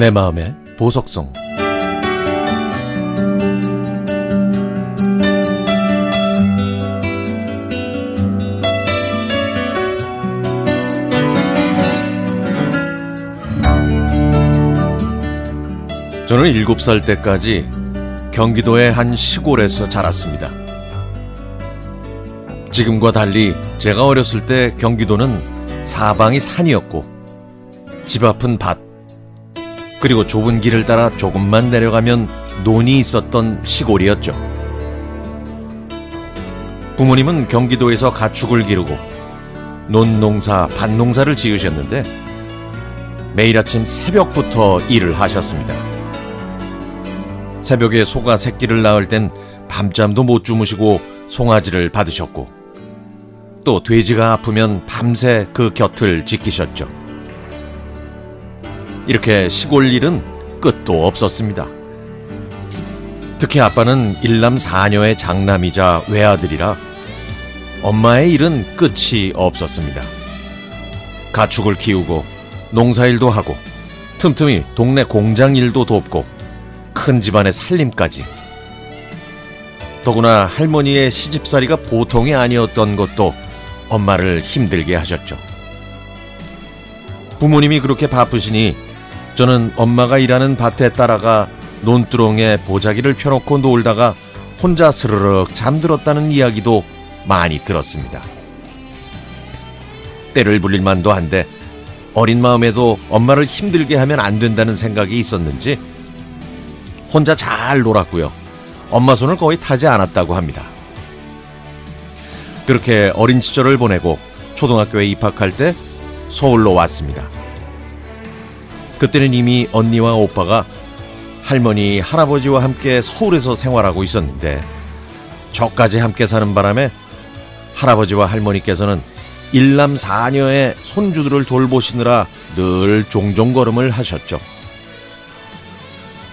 내 마음의 보석성 저는 7살 때까지 경기도의 한 시골에서 자랐습니다. 지금과 달리 제가 어렸을 때 경기도는 사방이 산이었고 집 앞은 밭 그리고 좁은 길을 따라 조금만 내려가면 논이 있었던 시골이었죠. 부모님은 경기도에서 가축을 기르고 논 농사, 밭 농사를 지으셨는데 매일 아침 새벽부터 일을 하셨습니다. 새벽에 소가 새끼를 낳을 땐 밤잠도 못 주무시고 송아지를 받으셨고 또 돼지가 아프면 밤새 그 곁을 지키셨죠. 이렇게 시골 일은 끝도 없었습니다. 특히 아빠는 일남 사녀의 장남이자 외아들이라 엄마의 일은 끝이 없었습니다. 가축을 키우고 농사일도 하고 틈틈이 동네 공장 일도 돕고 큰 집안의 살림까지 더구나 할머니의 시집살이가 보통이 아니었던 것도 엄마를 힘들게 하셨죠. 부모님이 그렇게 바쁘시니 저는 엄마가 일하는 밭에 따라가 논두렁에 보자기를 펴놓고 놀다가 혼자 스르륵 잠들었다는 이야기도 많이 들었습니다. 때를 불릴 만도 한데 어린 마음에도 엄마를 힘들게 하면 안 된다는 생각이 있었는지 혼자 잘 놀았고요. 엄마 손을 거의 타지 않았다고 합니다. 그렇게 어린 시절을 보내고 초등학교에 입학할 때 서울로 왔습니다. 그때는 이미 언니와 오빠가 할머니, 할아버지와 함께 서울에서 생활하고 있었는데 저까지 함께 사는 바람에 할아버지와 할머니께서는 일남 사녀의 손주들을 돌보시느라 늘 종종걸음을 하셨죠.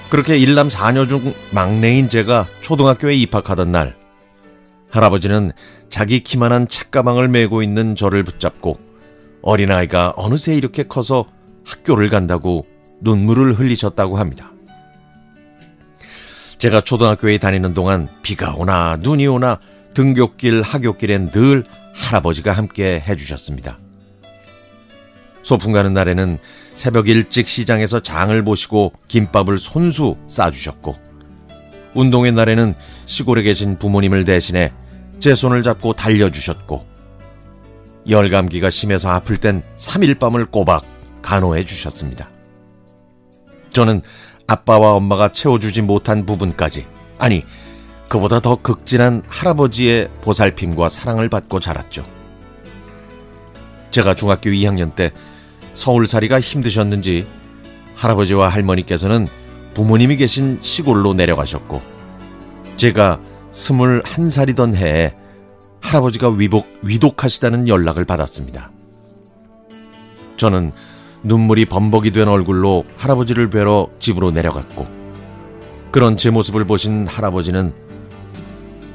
그렇게 일남 사녀 중 막내인 제가 초등학교에 입학하던 날 할아버지는 자기 키만한 책가방을 메고 있는 저를 붙잡고 어린아이가 어느새 이렇게 커서 학교를 간다고 눈물을 흘리셨다고 합니다. 제가 초등학교에 다니는 동안 비가 오나 눈이 오나 등굣길 하굣길엔 늘 할아버지가 함께 해주셨습니다. 소풍 가는 날에는 새벽 일찍 시장에서 장을 보시고 김밥을 손수 싸주셨고 운동의 날에는 시골에 계신 부모님을 대신해 제 손을 잡고 달려주셨고 열감기가 심해서 아플 땐 3일 밤을 꼬박 간호해 주셨습니다. 저는 아빠와 엄마가 채워주지 못한 부분까지 아니 그보다 더 극진한 할아버지의 보살핌과 사랑을 받고 자랐죠. 제가 중학교 2학년 때 서울살이가 힘드셨는지 할아버지와 할머니께서는 부모님이 계신 시골로 내려가셨고 제가 스물한 살이던 해에 할아버지가 위복, 위독하시다는 연락을 받았습니다. 저는 눈물이 범벅이 된 얼굴로 할아버지를 뵈러 집으로 내려갔고 그런 제 모습을 보신 할아버지는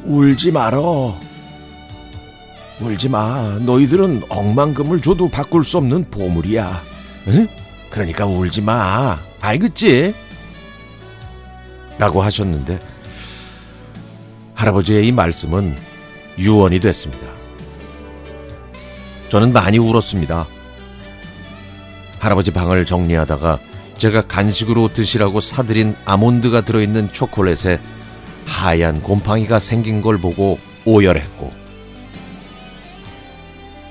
울지 말어. 울지 마. 너희들은 억만금을 줘도 바꿀 수 없는 보물이야. 응? 그러니까 울지 마. 알겠지? 라고 하셨는데 할아버지의 이 말씀은 유언이 됐습니다. 저는 많이 울었습니다. 할아버지 방을 정리하다가 제가 간식으로 드시라고 사드린 아몬드가 들어있는 초콜릿에 하얀 곰팡이가 생긴 걸 보고 오열했고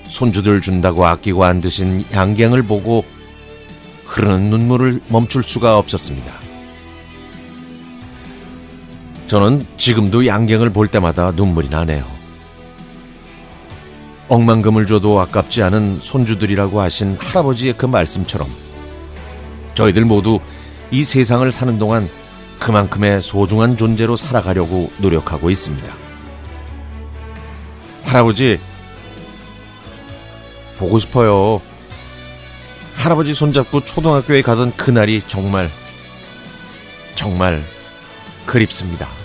손주들 준다고 아끼고 안 드신 양갱을 보고 흐르는 눈물을 멈출 수가 없었습니다. 저는 지금도 양갱을 볼 때마다 눈물이 나네요. 억만금을 줘도 아깝지 않은 손주들이라고 하신 할아버지의 그 말씀처럼 저희들 모두 이 세상을 사는 동안 그만큼의 소중한 존재로 살아가려고 노력하고 있습니다. 할아버지, 보고 싶어요. 할아버지 손잡고 초등학교에 가던 그날이 정말, 정말 그립습니다.